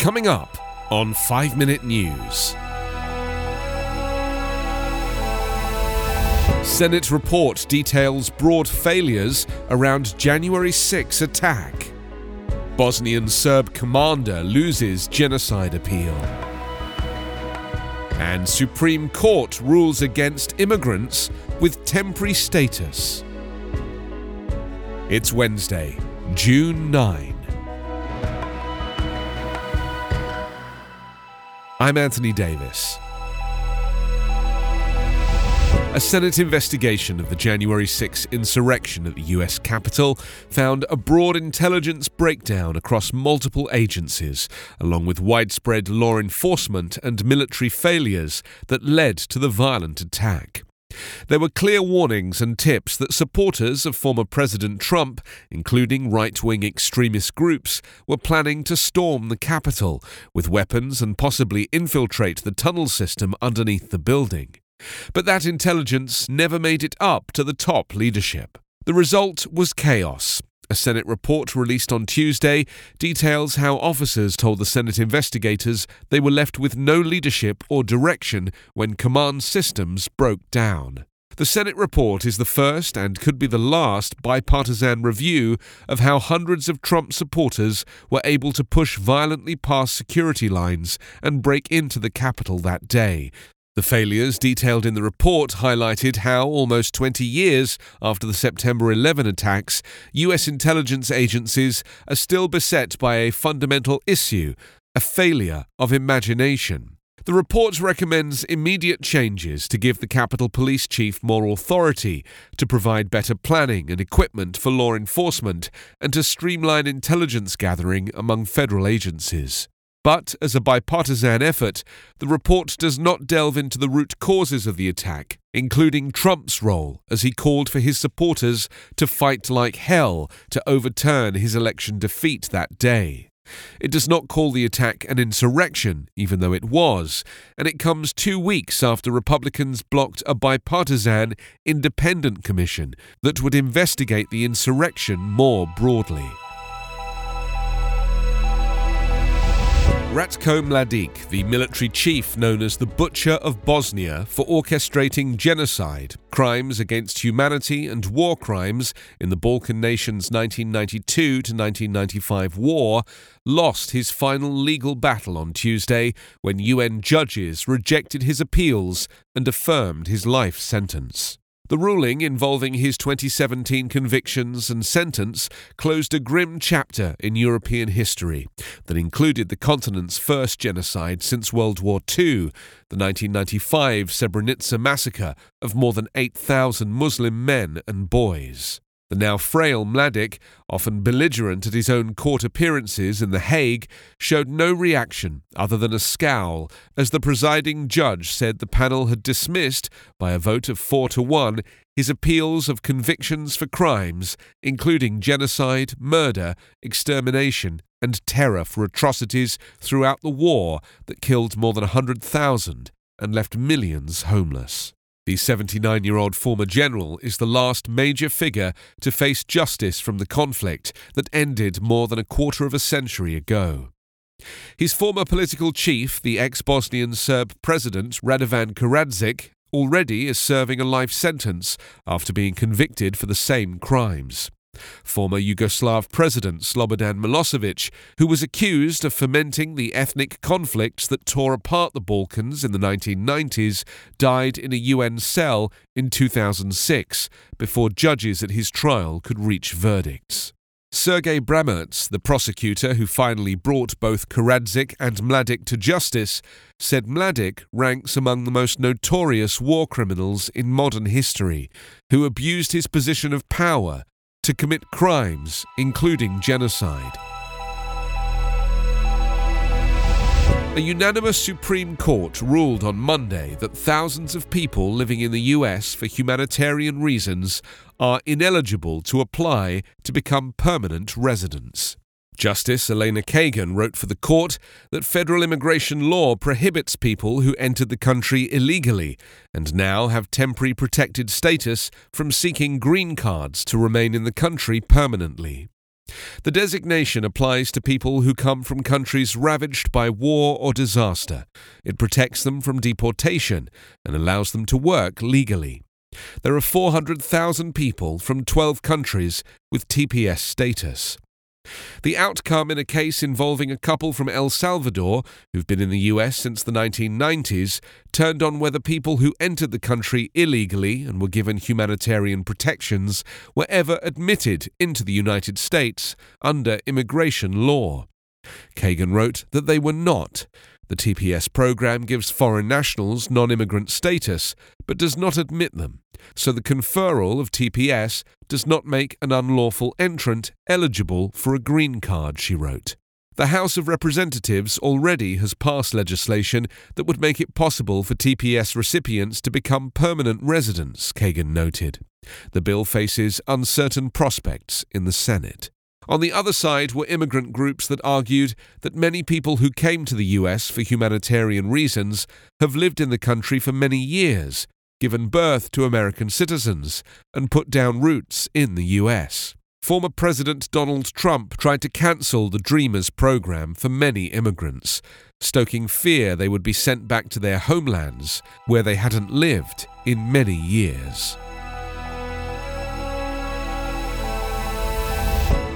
Coming up on 5 Minute News. Senate report details broad failures around January 6 attack. Bosnian Serb commander loses genocide appeal. And Supreme Court rules against immigrants with temporary status. It's Wednesday, June 9. I'm Anthony Davis. A Senate investigation of the January 6 insurrection at the US Capitol found a broad intelligence breakdown across multiple agencies, along with widespread law enforcement and military failures that led to the violent attack. There were clear warnings and tips that supporters of former President Trump, including right wing extremist groups, were planning to storm the Capitol with weapons and possibly infiltrate the tunnel system underneath the building. But that intelligence never made it up to the top leadership. The result was chaos. A Senate report released on Tuesday details how officers told the Senate investigators they were left with no leadership or direction when command systems broke down. The Senate report is the first and could be the last bipartisan review of how hundreds of Trump supporters were able to push violently past security lines and break into the Capitol that day, the failures detailed in the report highlighted how, almost 20 years after the September 11 attacks, U.S. intelligence agencies are still beset by a fundamental issue a failure of imagination. The report recommends immediate changes to give the Capitol Police Chief more authority, to provide better planning and equipment for law enforcement, and to streamline intelligence gathering among federal agencies. But as a bipartisan effort, the report does not delve into the root causes of the attack, including Trump's role as he called for his supporters to fight like hell to overturn his election defeat that day. It does not call the attack an insurrection, even though it was, and it comes two weeks after Republicans blocked a bipartisan independent commission that would investigate the insurrection more broadly. Ratko Mladic, the military chief known as the Butcher of Bosnia for orchestrating genocide, crimes against humanity, and war crimes in the Balkan nations' 1992 to 1995 war, lost his final legal battle on Tuesday when UN judges rejected his appeals and affirmed his life sentence. The ruling involving his 2017 convictions and sentence closed a grim chapter in European history that included the continent's first genocide since World War II, the 1995 Srebrenica massacre of more than 8,000 Muslim men and boys. The now frail Mladic, often belligerent at his own court appearances in The Hague, showed no reaction other than a scowl as the presiding judge said the panel had dismissed, by a vote of four to one, his appeals of convictions for crimes, including genocide, murder, extermination, and terror for atrocities throughout the war that killed more than 100,000 and left millions homeless. The 79 year old former general is the last major figure to face justice from the conflict that ended more than a quarter of a century ago. His former political chief, the ex Bosnian Serb president Radovan Karadzic, already is serving a life sentence after being convicted for the same crimes former Yugoslav President Slobodan Milosevic, who was accused of fomenting the ethnic conflicts that tore apart the Balkans in the 1990s, died in a UN cell in 2006 before judges at his trial could reach verdicts. Sergei Brammertz, the prosecutor who finally brought both Karadzic and Mladic to justice, said Mladic ranks among the most notorious war criminals in modern history, who abused his position of power to commit crimes, including genocide. A unanimous Supreme Court ruled on Monday that thousands of people living in the US for humanitarian reasons are ineligible to apply to become permanent residents. Justice Elena Kagan wrote for the court that federal immigration law prohibits people who entered the country illegally and now have temporary protected status from seeking green cards to remain in the country permanently. The designation applies to people who come from countries ravaged by war or disaster. It protects them from deportation and allows them to work legally. There are 400,000 people from 12 countries with TPS status. The outcome in a case involving a couple from El Salvador, who've been in the US since the 1990s, turned on whether people who entered the country illegally and were given humanitarian protections were ever admitted into the United States under immigration law. Kagan wrote that they were not, the TPS program gives foreign nationals non immigrant status, but does not admit them, so the conferral of TPS does not make an unlawful entrant eligible for a green card, she wrote. The House of Representatives already has passed legislation that would make it possible for TPS recipients to become permanent residents, Kagan noted. The bill faces uncertain prospects in the Senate. On the other side were immigrant groups that argued that many people who came to the US for humanitarian reasons have lived in the country for many years, given birth to American citizens, and put down roots in the US. Former President Donald Trump tried to cancel the Dreamers program for many immigrants, stoking fear they would be sent back to their homelands where they hadn't lived in many years.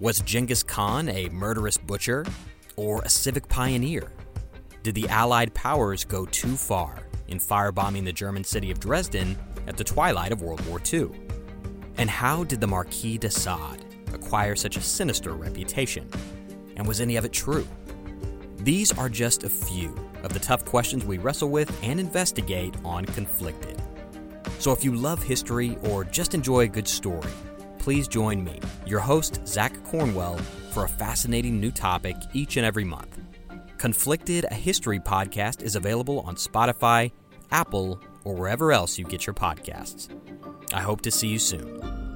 Was Genghis Khan a murderous butcher or a civic pioneer? Did the Allied powers go too far in firebombing the German city of Dresden at the twilight of World War II? And how did the Marquis de Sade acquire such a sinister reputation? And was any of it true? These are just a few of the tough questions we wrestle with and investigate on Conflicted. So if you love history or just enjoy a good story, please join me, your host, Zach Cornwell, for a fascinating new topic each and every month. Conflicted, a history podcast, is available on Spotify, Apple, or wherever else you get your podcasts. I hope to see you soon.